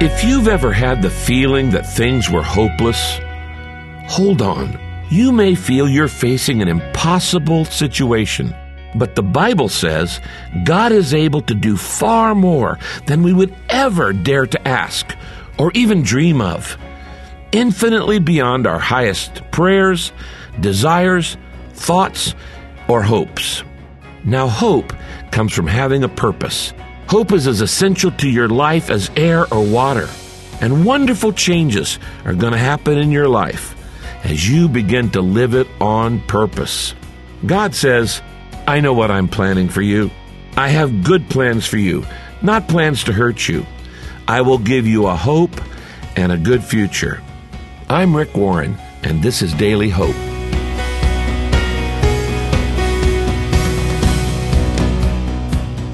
If you've ever had the feeling that things were hopeless, hold on. You may feel you're facing an impossible situation, but the Bible says God is able to do far more than we would ever dare to ask or even dream of, infinitely beyond our highest prayers, desires, thoughts, or hopes. Now, hope comes from having a purpose. Hope is as essential to your life as air or water. And wonderful changes are going to happen in your life as you begin to live it on purpose. God says, I know what I'm planning for you. I have good plans for you, not plans to hurt you. I will give you a hope and a good future. I'm Rick Warren, and this is Daily Hope.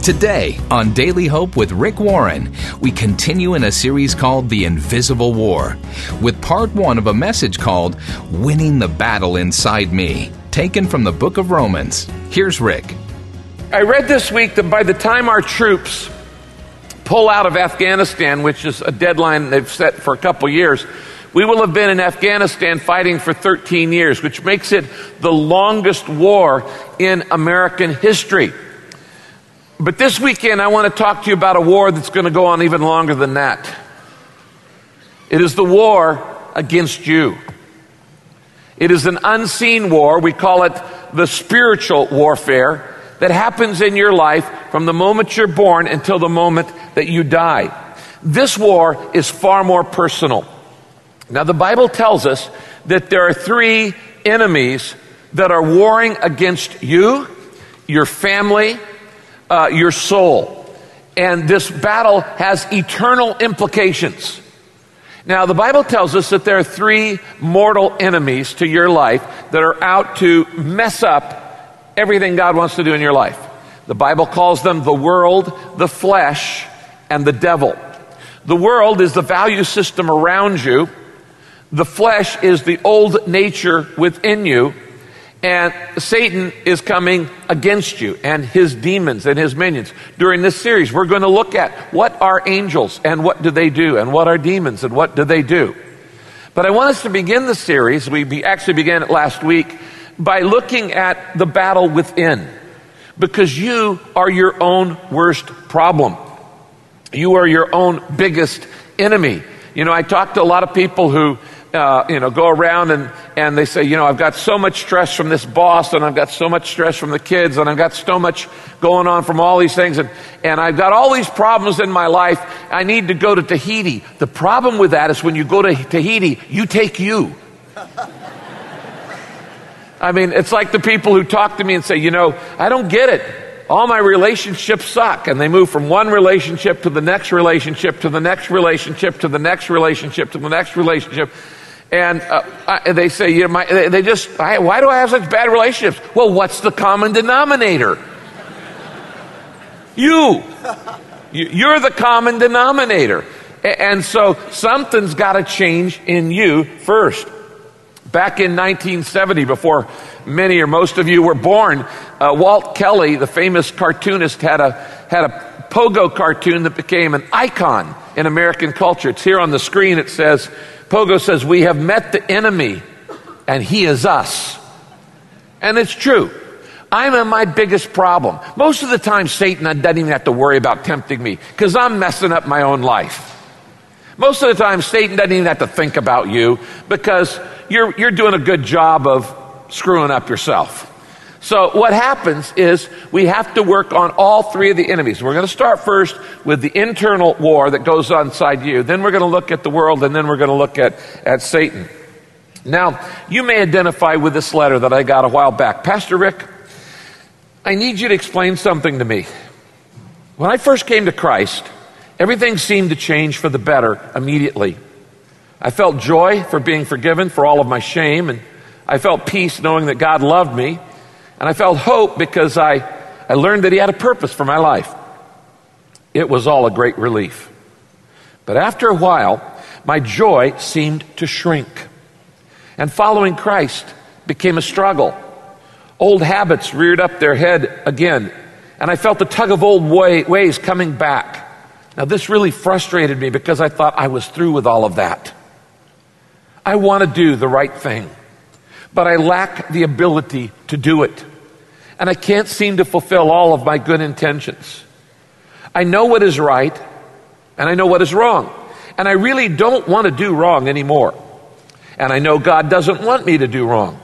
Today on Daily Hope with Rick Warren, we continue in a series called The Invisible War, with part one of a message called Winning the Battle Inside Me, taken from the book of Romans. Here's Rick. I read this week that by the time our troops pull out of Afghanistan, which is a deadline they've set for a couple years, we will have been in Afghanistan fighting for 13 years, which makes it the longest war in American history. But this weekend, I want to talk to you about a war that's going to go on even longer than that. It is the war against you. It is an unseen war. We call it the spiritual warfare that happens in your life from the moment you're born until the moment that you die. This war is far more personal. Now, the Bible tells us that there are three enemies that are warring against you, your family, uh, your soul. And this battle has eternal implications. Now, the Bible tells us that there are three mortal enemies to your life that are out to mess up everything God wants to do in your life. The Bible calls them the world, the flesh, and the devil. The world is the value system around you. The flesh is the old nature within you. And Satan is coming against you and his demons and his minions. During this series, we're going to look at what are angels and what do they do, and what are demons and what do they do. But I want us to begin the series, we actually began it last week, by looking at the battle within. Because you are your own worst problem. You are your own biggest enemy. You know, I talk to a lot of people who uh, you know, go around and, and they say, you know, I've got so much stress from this boss and I've got so much stress from the kids and I've got so much going on from all these things and, and I've got all these problems in my life. I need to go to Tahiti. The problem with that is when you go to Tahiti, you take you. I mean, it's like the people who talk to me and say, you know, I don't get it all my relationships suck. And they move from one relationship to the next relationship to the next relationship to the next relationship to the next relationship. And uh, I, they say, you know, my, they, they just, I, why do I have such bad relationships? Well, what's the common denominator? you. You're the common denominator. And so something's got to change in you first. Back in 1970, before many or most of you were born, uh, Walt Kelly, the famous cartoonist, had a, had a pogo cartoon that became an icon in American culture. It's here on the screen. It says, Pogo says, We have met the enemy, and he is us. And it's true. I'm in my biggest problem. Most of the time, Satan doesn't even have to worry about tempting me because I'm messing up my own life. Most of the time, Satan doesn't even have to think about you because you're, you're doing a good job of screwing up yourself. So, what happens is we have to work on all three of the enemies. We're going to start first with the internal war that goes on inside you. Then we're going to look at the world, and then we're going to look at, at Satan. Now, you may identify with this letter that I got a while back. Pastor Rick, I need you to explain something to me. When I first came to Christ, everything seemed to change for the better immediately. I felt joy for being forgiven for all of my shame, and I felt peace knowing that God loved me, and I felt hope because I, I learned that He had a purpose for my life. It was all a great relief. But after a while, my joy seemed to shrink, and following Christ became a struggle. Old habits reared up their head again, and I felt the tug of old way, ways coming back. Now, this really frustrated me because I thought I was through with all of that. I want to do the right thing, but I lack the ability to do it. And I can't seem to fulfill all of my good intentions. I know what is right, and I know what is wrong. And I really don't want to do wrong anymore. And I know God doesn't want me to do wrong.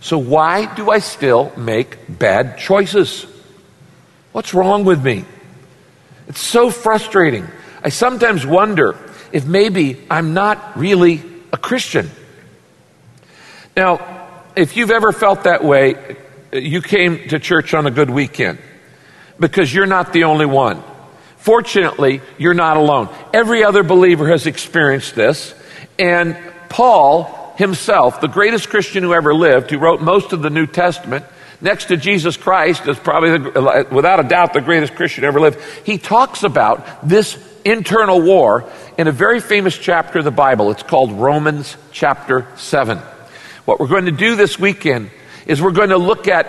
So why do I still make bad choices? What's wrong with me? It's so frustrating. I sometimes wonder if maybe I'm not really a Christian. Now, if you've ever felt that way, you came to church on a good weekend because you're not the only one. Fortunately, you're not alone. Every other believer has experienced this. And Paul himself, the greatest Christian who ever lived, who wrote most of the New Testament, next to Jesus Christ, is probably, the, without a doubt, the greatest Christian ever lived. He talks about this internal war in a very famous chapter of the Bible. It's called Romans chapter 7. What we're going to do this weekend is we're going to look at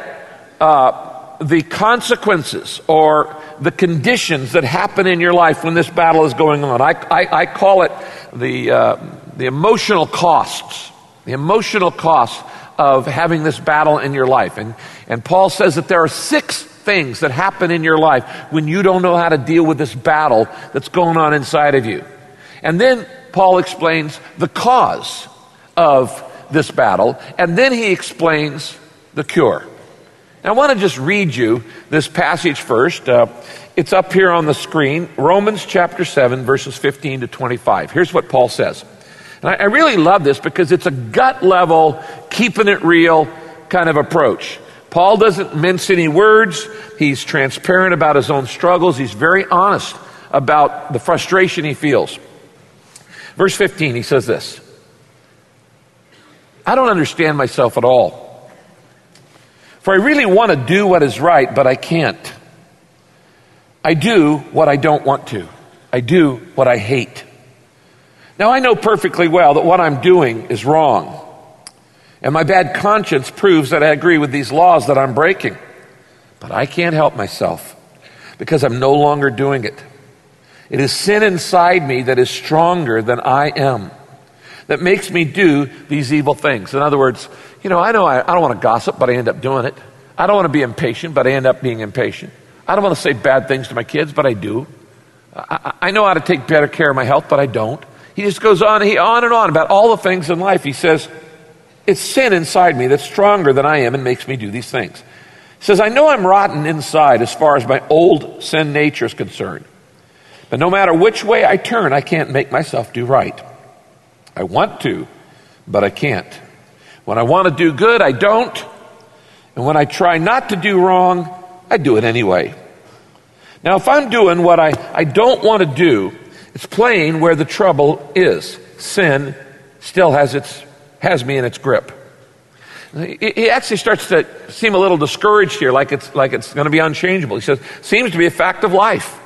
uh, the consequences or the conditions that happen in your life when this battle is going on. I, I, I call it the, uh, the emotional costs, the emotional costs of having this battle in your life. And, and Paul says that there are six things that happen in your life when you don't know how to deal with this battle that's going on inside of you. And then Paul explains the cause of this battle, and then he explains the cure. Now, I want to just read you this passage first. Uh, it's up here on the screen, Romans chapter 7, verses 15 to 25. Here's what Paul says. And I, I really love this because it's a gut level, keeping it real kind of approach. Paul doesn't mince any words. He's transparent about his own struggles. He's very honest about the frustration he feels. Verse 15, he says this I don't understand myself at all. For I really want to do what is right, but I can't. I do what I don't want to. I do what I hate. Now I know perfectly well that what I'm doing is wrong. And my bad conscience proves that I agree with these laws that I'm breaking. But I can't help myself because I'm no longer doing it. It is sin inside me that is stronger than I am that makes me do these evil things. In other words, you know, I know I, I don't want to gossip, but I end up doing it. I don't want to be impatient, but I end up being impatient. I don't want to say bad things to my kids, but I do. I, I know how to take better care of my health, but I don't. He just goes on, he, on and on about all the things in life. He says, It's sin inside me that's stronger than I am and makes me do these things. He says, I know I'm rotten inside as far as my old sin nature is concerned. But no matter which way I turn, I can't make myself do right. I want to, but I can't. When I want to do good, I don't. And when I try not to do wrong, I do it anyway. Now, if I'm doing what I, I don't want to do, it's plain where the trouble is. Sin still has, its, has me in its grip. He actually starts to seem a little discouraged here, like it's, like it's going to be unchangeable. He says, seems to be a fact of life.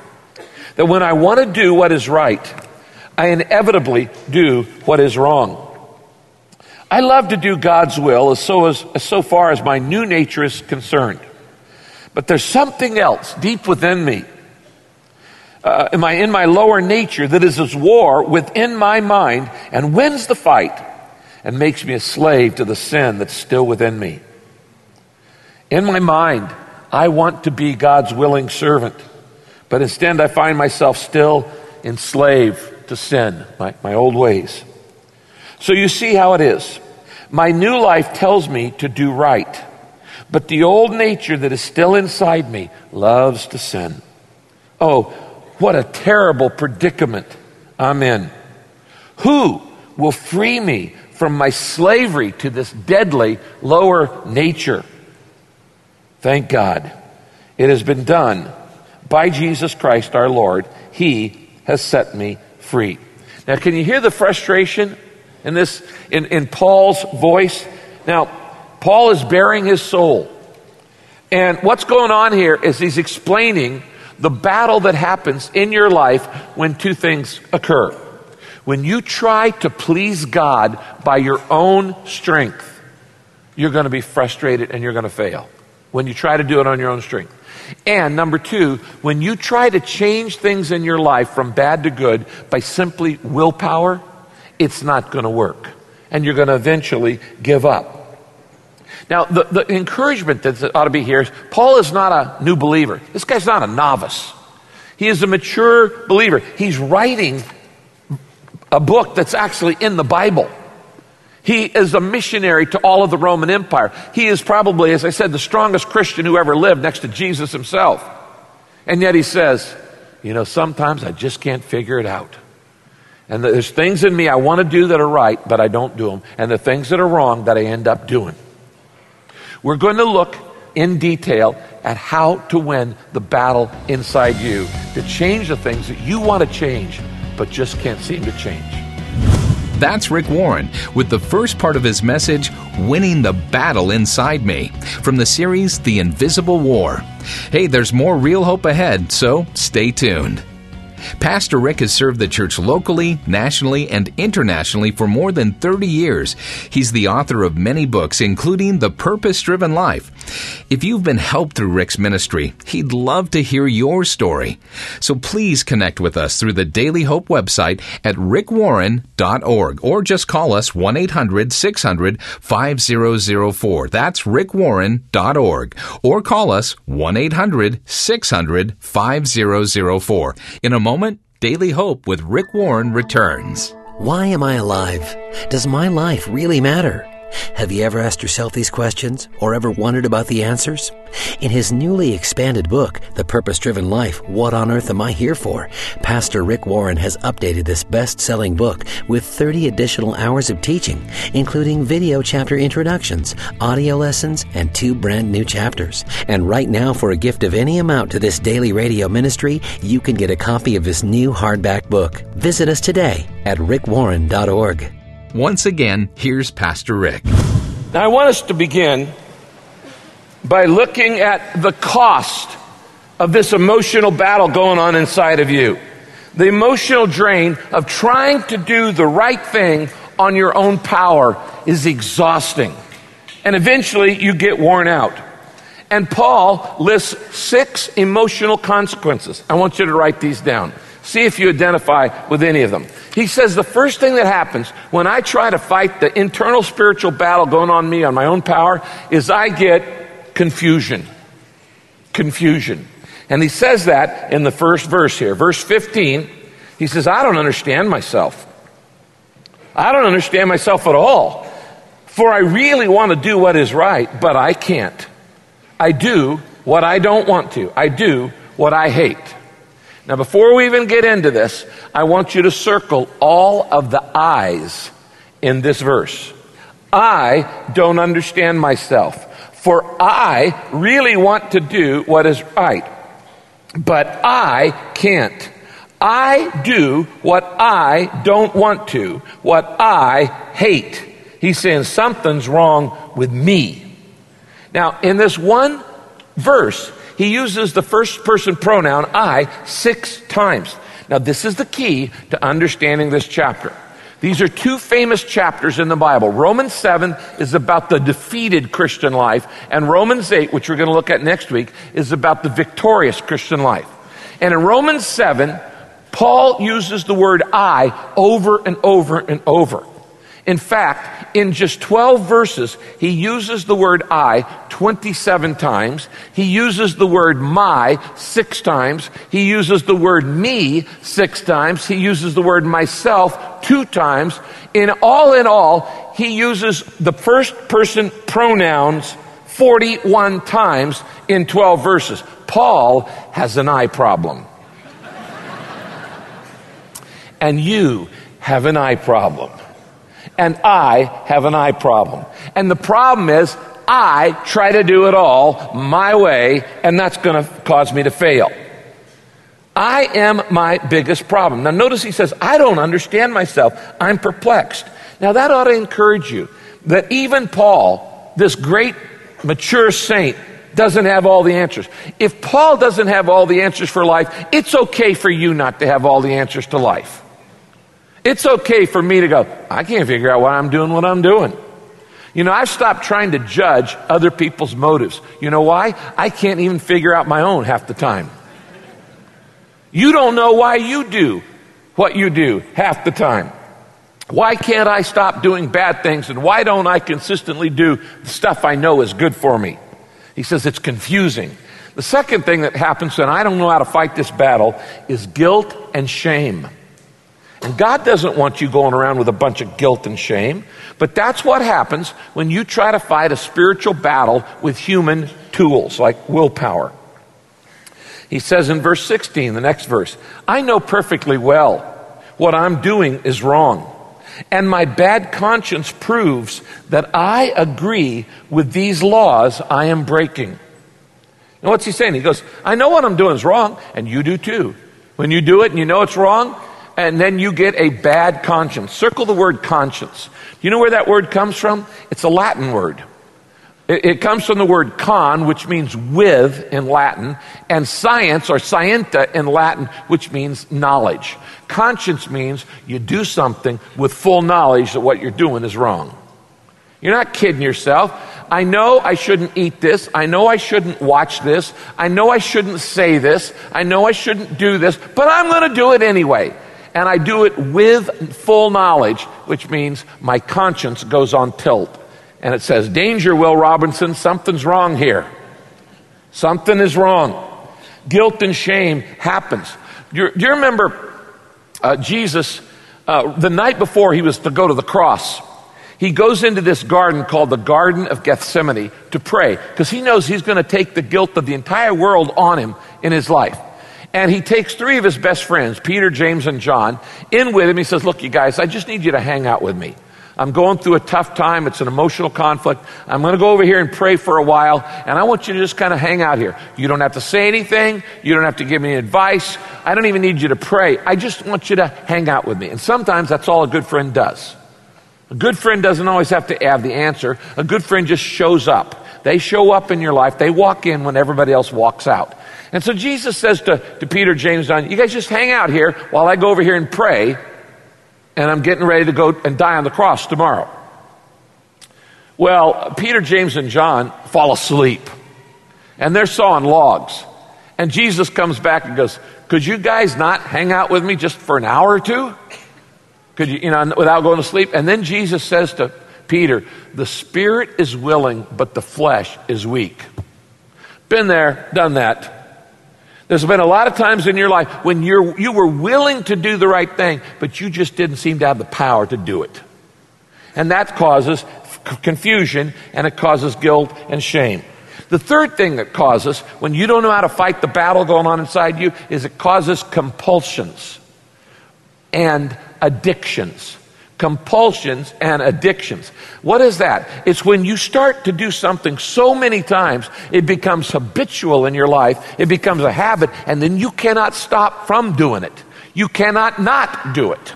That when I want to do what is right, I inevitably do what is wrong. I love to do God's will as so, as, as so far as my new nature is concerned. But there's something else deep within me, uh, in, my, in my lower nature, that is at war within my mind and wins the fight and makes me a slave to the sin that's still within me. In my mind, I want to be God's willing servant, but instead I find myself still enslaved to sin, my, my old ways. So you see how it is. My new life tells me to do right, but the old nature that is still inside me loves to sin. Oh, what a terrible predicament I'm in. Who will free me from my slavery to this deadly lower nature? Thank God. It has been done by Jesus Christ our Lord. He has set me free. Now, can you hear the frustration in this, in, in Paul's voice? Now, Paul is baring his soul. And what's going on here is he's explaining the battle that happens in your life when two things occur. When you try to please God by your own strength, you're going to be frustrated and you're going to fail. When you try to do it on your own strength. And number two, when you try to change things in your life from bad to good by simply willpower, it's not going to work. And you're going to eventually give up. Now, the, the encouragement that ought to be here is Paul is not a new believer. This guy's not a novice. He is a mature believer. He's writing a book that's actually in the Bible. He is a missionary to all of the Roman Empire. He is probably, as I said, the strongest Christian who ever lived next to Jesus himself. And yet he says, You know, sometimes I just can't figure it out. And there's things in me I want to do that are right, but I don't do them. And the things that are wrong that I end up doing. We're going to look in detail at how to win the battle inside you, to change the things that you want to change, but just can't seem to change. That's Rick Warren with the first part of his message, Winning the Battle Inside Me, from the series The Invisible War. Hey, there's more real hope ahead, so stay tuned. Pastor Rick has served the church locally, nationally, and internationally for more than 30 years. He's the author of many books, including The Purpose Driven Life. If you've been helped through Rick's ministry, he'd love to hear your story. So please connect with us through the Daily Hope website at rickwarren.org or just call us 1 800 600 5004. That's rickwarren.org or call us 1 800 600 5004. In a moment, Daily Hope with Rick Warren returns. Why am I alive? Does my life really matter? Have you ever asked yourself these questions or ever wondered about the answers? In his newly expanded book, The Purpose Driven Life What on Earth Am I Here For? Pastor Rick Warren has updated this best selling book with 30 additional hours of teaching, including video chapter introductions, audio lessons, and two brand new chapters. And right now, for a gift of any amount to this daily radio ministry, you can get a copy of this new hardback book. Visit us today at rickwarren.org. Once again, here's Pastor Rick. Now, I want us to begin by looking at the cost of this emotional battle going on inside of you. The emotional drain of trying to do the right thing on your own power is exhausting. And eventually you get worn out. And Paul lists six emotional consequences. I want you to write these down. See if you identify with any of them. He says the first thing that happens when I try to fight the internal spiritual battle going on me on my own power is I get confusion. Confusion. And he says that in the first verse here. Verse 15, he says, I don't understand myself. I don't understand myself at all. For I really want to do what is right, but I can't. I do what I don't want to. I do what I hate. Now, before we even get into this, I want you to circle all of the I's in this verse. I don't understand myself, for I really want to do what is right, but I can't. I do what I don't want to, what I hate. He's saying something's wrong with me. Now, in this one verse, he uses the first person pronoun I six times. Now, this is the key to understanding this chapter. These are two famous chapters in the Bible. Romans 7 is about the defeated Christian life, and Romans 8, which we're going to look at next week, is about the victorious Christian life. And in Romans 7, Paul uses the word I over and over and over. In fact, in just 12 verses, he uses the word I 27 times. He uses the word my six times. He uses the word me six times. He uses the word myself two times. In all in all, he uses the first person pronouns 41 times in 12 verses. Paul has an I problem. and you have an I problem and I have an I problem. And the problem is, I try to do it all my way, and that's going to cause me to fail. I am my biggest problem. Now, notice he says, I don't understand myself. I'm perplexed. Now, that ought to encourage you that even Paul, this great mature saint, doesn't have all the answers. If Paul doesn't have all the answers for life, it's okay for you not to have all the answers to life. It's okay for me to go, I can't figure out why I'm doing what I'm doing. You know, I've stopped trying to judge other people's motives. You know why? I can't even figure out my own half the time. You don't know why you do what you do half the time. Why can't I stop doing bad things and why don't I consistently do the stuff I know is good for me? He says it's confusing. The second thing that happens, and I don't know how to fight this battle, is guilt and shame. And God doesn't want you going around with a bunch of guilt and shame, but that's what happens when you try to fight a spiritual battle with human tools like willpower. He says in verse 16, the next verse, I know perfectly well what I'm doing is wrong, and my bad conscience proves that I agree with these laws I am breaking. And what's he saying? He goes, I know what I'm doing is wrong, and you do too. When you do it and you know it's wrong, and then you get a bad conscience. Circle the word conscience. You know where that word comes from? It's a Latin word. It, it comes from the word con, which means with in Latin, and science or scientia in Latin, which means knowledge. Conscience means you do something with full knowledge that what you're doing is wrong. You're not kidding yourself. I know I shouldn't eat this. I know I shouldn't watch this. I know I shouldn't say this. I know I shouldn't do this, but I'm going to do it anyway. And I do it with full knowledge, which means my conscience goes on tilt. And it says, Danger, Will Robinson, something's wrong here. Something is wrong. Guilt and shame happens. Do you, do you remember uh, Jesus, uh, the night before he was to go to the cross? he goes into this garden called the Garden of Gethsemane to pray because he knows he's going to take the guilt of the entire world on him in his life. And he takes three of his best friends, Peter, James, and John, in with him. He says, Look, you guys, I just need you to hang out with me. I'm going through a tough time. It's an emotional conflict. I'm going to go over here and pray for a while, and I want you to just kind of hang out here. You don't have to say anything. You don't have to give me advice. I don't even need you to pray. I just want you to hang out with me. And sometimes that's all a good friend does. A good friend doesn't always have to have the answer. A good friend just shows up. They show up in your life. They walk in when everybody else walks out. And so Jesus says to, to Peter, James, John, you guys just hang out here while I go over here and pray, and I'm getting ready to go and die on the cross tomorrow. Well, Peter, James, and John fall asleep, and they're sawing logs. And Jesus comes back and goes, Could you guys not hang out with me just for an hour or two? Could you, you know, without going to sleep? And then Jesus says to Peter, The spirit is willing, but the flesh is weak. Been there, done that. There's been a lot of times in your life when you're, you were willing to do the right thing, but you just didn't seem to have the power to do it. And that causes confusion and it causes guilt and shame. The third thing that causes, when you don't know how to fight the battle going on inside you, is it causes compulsions and addictions. Compulsions and addictions. What is that? It's when you start to do something so many times, it becomes habitual in your life, it becomes a habit, and then you cannot stop from doing it. You cannot not do it.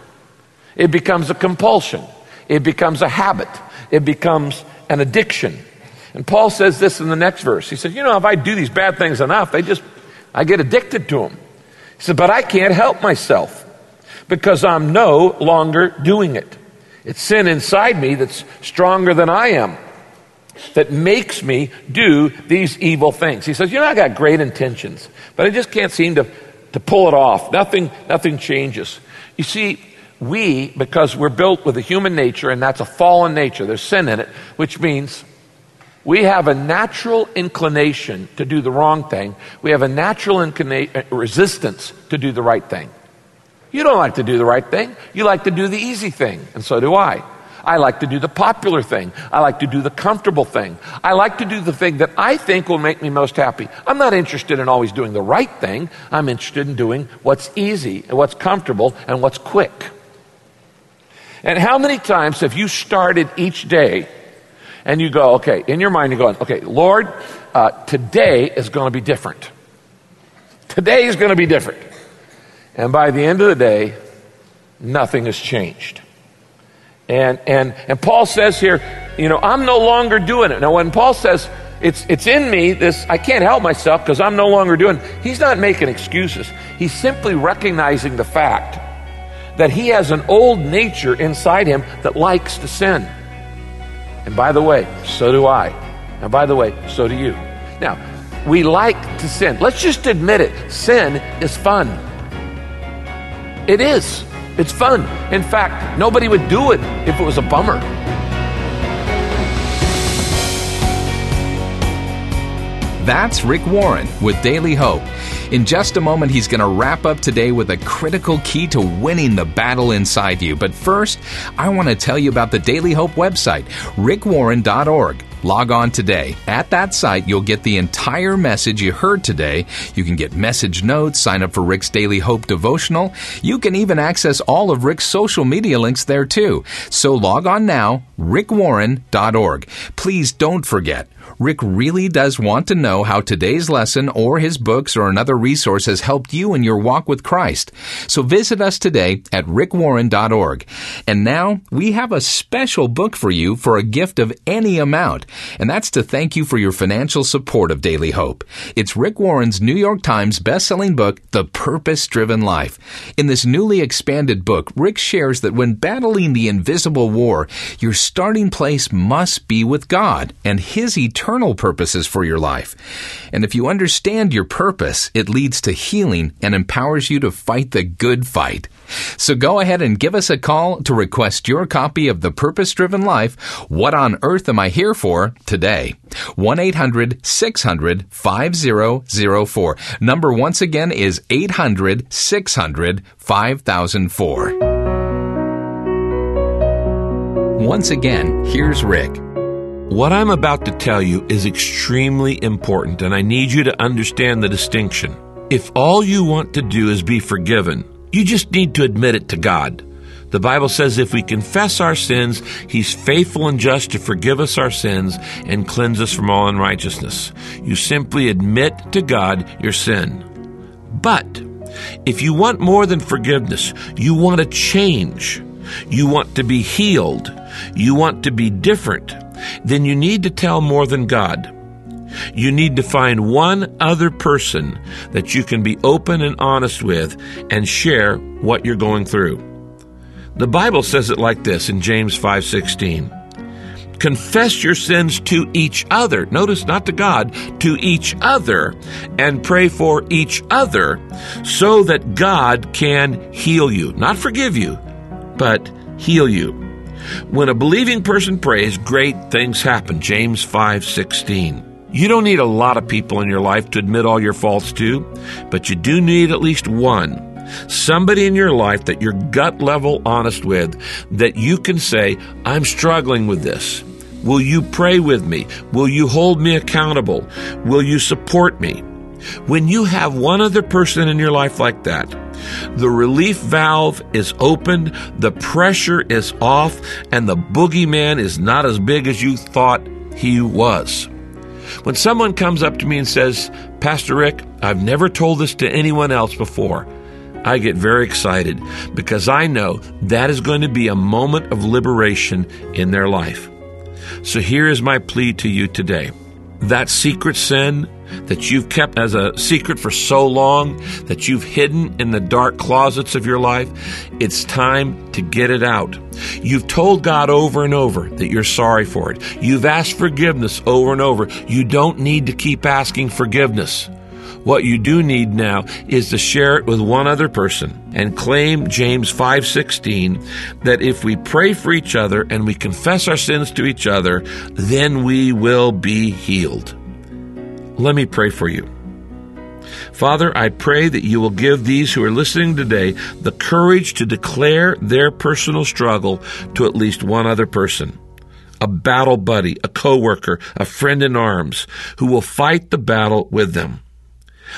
It becomes a compulsion, it becomes a habit, it becomes an addiction. And Paul says this in the next verse. He says, You know, if I do these bad things enough, they just, I get addicted to them. He said, But I can't help myself because I'm no longer doing it. It's sin inside me that's stronger than I am that makes me do these evil things. He says, You know, I got great intentions, but I just can't seem to, to pull it off. Nothing, nothing changes. You see, we, because we're built with a human nature, and that's a fallen nature, there's sin in it, which means we have a natural inclination to do the wrong thing. We have a natural inclina- resistance to do the right thing. You don't like to do the right thing. You like to do the easy thing, and so do I. I like to do the popular thing. I like to do the comfortable thing. I like to do the thing that I think will make me most happy. I'm not interested in always doing the right thing. I'm interested in doing what's easy and what's comfortable and what's quick. And how many times have you started each day and you go, okay, in your mind, you're going, okay, Lord, uh, today is going to be different. Today is going to be different. And by the end of the day, nothing has changed. And, and, and Paul says here, you know, I'm no longer doing it. Now, when Paul says it's, it's in me, this, I can't help myself because I'm no longer doing it, he's not making excuses. He's simply recognizing the fact that he has an old nature inside him that likes to sin. And by the way, so do I. And by the way, so do you. Now, we like to sin. Let's just admit it. Sin is fun. It is. It's fun. In fact, nobody would do it if it was a bummer. That's Rick Warren with Daily Hope. In just a moment, he's going to wrap up today with a critical key to winning the battle inside you. But first, I want to tell you about the Daily Hope website, rickwarren.org. Log on today. At that site, you'll get the entire message you heard today. You can get message notes, sign up for Rick's Daily Hope devotional. You can even access all of Rick's social media links there too. So log on now, rickwarren.org. Please don't forget, Rick really does want to know how today's lesson or his books or another resource has helped you in your walk with Christ. So visit us today at rickwarren.org. And now we have a special book for you for a gift of any amount. And that's to thank you for your financial support of Daily Hope. It's Rick Warren's New York Times bestselling book, The Purpose Driven Life. In this newly expanded book, Rick shares that when battling the invisible war, your starting place must be with God and His eternal purposes for your life. And if you understand your purpose, it leads to healing and empowers you to fight the good fight. So go ahead and give us a call to request your copy of The Purpose Driven Life What on Earth Am I Here For? today. 1 800 600 5004. Number once again is 800 600 5004. Once again, here's Rick. What I'm about to tell you is extremely important, and I need you to understand the distinction. If all you want to do is be forgiven, you just need to admit it to God. The Bible says if we confess our sins, He's faithful and just to forgive us our sins and cleanse us from all unrighteousness. You simply admit to God your sin. But if you want more than forgiveness, you want to change, you want to be healed, you want to be different, then you need to tell more than God. You need to find one other person that you can be open and honest with and share what you're going through. The Bible says it like this in James 5:16. Confess your sins to each other. Notice not to God, to each other and pray for each other so that God can heal you. Not forgive you, but heal you. When a believing person prays, great things happen. James 5:16. You don't need a lot of people in your life to admit all your faults to, but you do need at least one somebody in your life that you're gut level honest with, that you can say, I'm struggling with this. Will you pray with me? Will you hold me accountable? Will you support me? When you have one other person in your life like that, the relief valve is opened, the pressure is off, and the boogeyman is not as big as you thought he was. When someone comes up to me and says, Pastor Rick, I've never told this to anyone else before. I get very excited because I know that is going to be a moment of liberation in their life. So here is my plea to you today. That secret sin that you've kept as a secret for so long, that you've hidden in the dark closets of your life, it's time to get it out. You've told God over and over that you're sorry for it. You've asked forgiveness over and over. You don't need to keep asking forgiveness. What you do need now is to share it with one other person and claim James 5:16 that if we pray for each other and we confess our sins to each other, then we will be healed. Let me pray for you. Father, I pray that you will give these who are listening today the courage to declare their personal struggle to at least one other person a battle buddy, a coworker, a friend in arms who will fight the battle with them.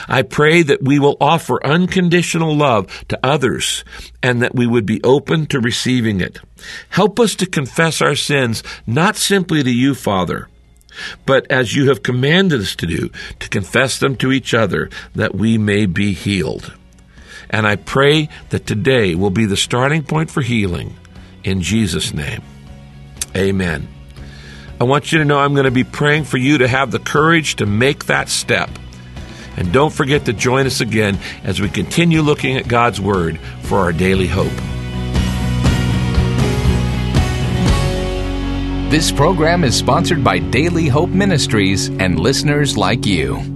I pray that we will offer unconditional love to others and that we would be open to receiving it. Help us to confess our sins, not simply to you, Father, but as you have commanded us to do, to confess them to each other that we may be healed. And I pray that today will be the starting point for healing. In Jesus' name. Amen. I want you to know I'm going to be praying for you to have the courage to make that step and don't forget to join us again as we continue looking at God's Word for our daily hope. This program is sponsored by Daily Hope Ministries and listeners like you.